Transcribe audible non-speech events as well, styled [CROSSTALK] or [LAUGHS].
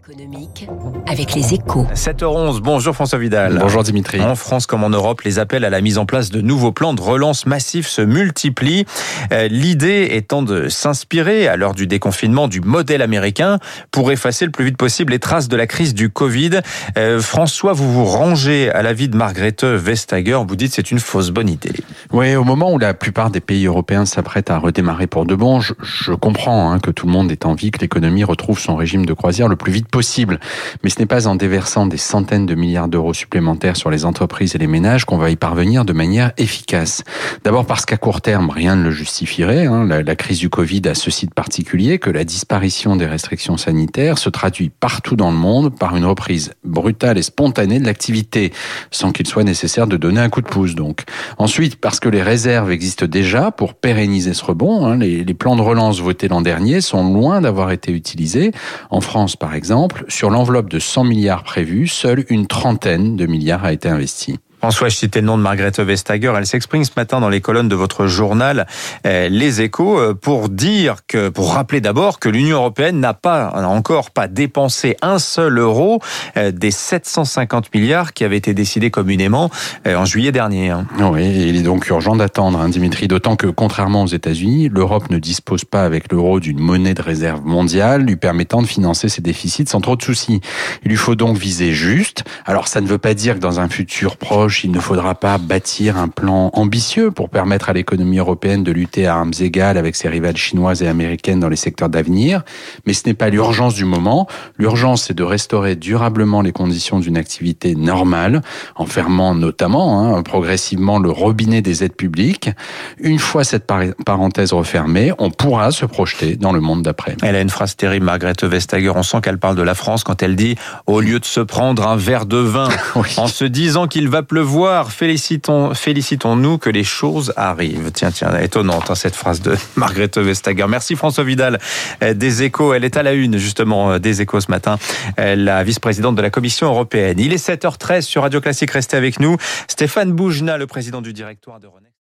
économique avec les échos. 7h11, bonjour François Vidal. Bonjour Dimitri. En France comme en Europe, les appels à la mise en place de nouveaux plans de relance massifs se multiplient. Euh, L'idée étant de s'inspirer, à l'heure du déconfinement, du modèle américain pour effacer le plus vite possible les traces de la crise du Covid. Euh, François, vous vous rangez à l'avis de Margrethe Vestager. Vous dites c'est une fausse bonne idée. Oui, au moment où la plupart des pays européens s'apprêtent à redémarrer pour de bon, je, je comprends hein, que tout le monde ait envie que l'économie retrouve son régime de croisière le plus vite possible. Mais ce n'est pas en déversant des centaines de milliards d'euros supplémentaires sur les entreprises et les ménages qu'on va y parvenir de manière efficace. D'abord parce qu'à court terme, rien ne le justifierait. Hein. La, crise du Covid a ceci de particulier que la disparition des restrictions sanitaires se traduit partout dans le monde par une reprise brutale et spontanée de l'activité, sans qu'il soit nécessaire de donner un coup de pouce. Donc, ensuite parce que les réserves existent déjà pour pérenniser ce rebond. Hein. Les, les plans de relance votés l'an dernier sont loin d'avoir été utilisés. En France, par exemple, sur l'enveloppe de 100 milliards prévus, seule une trentaine de milliards a été investie. François, je citais le nom de Margrethe Vestager. Elle s'exprime ce matin dans les colonnes de votre journal euh, Les Échos euh, pour dire que, pour rappeler d'abord que l'Union européenne n'a pas, encore pas dépensé un seul euro euh, des 750 milliards qui avaient été décidés communément en juillet dernier. Hein. Oui, il est donc urgent d'attendre, hein, Dimitri, d'autant que contrairement aux États-Unis, l'Europe ne dispose pas avec l'euro d'une monnaie de réserve mondiale lui permettant de financer ses déficits sans trop de soucis. Il lui faut donc viser juste. Alors ça ne veut pas dire que dans un futur proche il ne faudra pas bâtir un plan ambitieux pour permettre à l'économie européenne de lutter à armes égales avec ses rivales chinoises et américaines dans les secteurs d'avenir. Mais ce n'est pas l'urgence du moment. L'urgence, c'est de restaurer durablement les conditions d'une activité normale, en fermant notamment hein, progressivement le robinet des aides publiques. Une fois cette parenthèse refermée, on pourra se projeter dans le monde d'après. Elle a une phrase terrible, Margrethe Vestager. On sent qu'elle parle de la France quand elle dit, au lieu de se prendre un verre de vin, [LAUGHS] oui. en se disant qu'il va pleuvoir, voir, félicitons, félicitons-nous que les choses arrivent. Tiens, tiens, étonnante hein, cette phrase de [LAUGHS] Margrethe Vestager. Merci François Vidal euh, des Échos. Elle est à la une justement euh, des Échos ce matin, euh, la vice-présidente de la Commission européenne. Il est 7h13 sur Radio Classique. Restez avec nous. Stéphane Boujna, le président du directoire de René.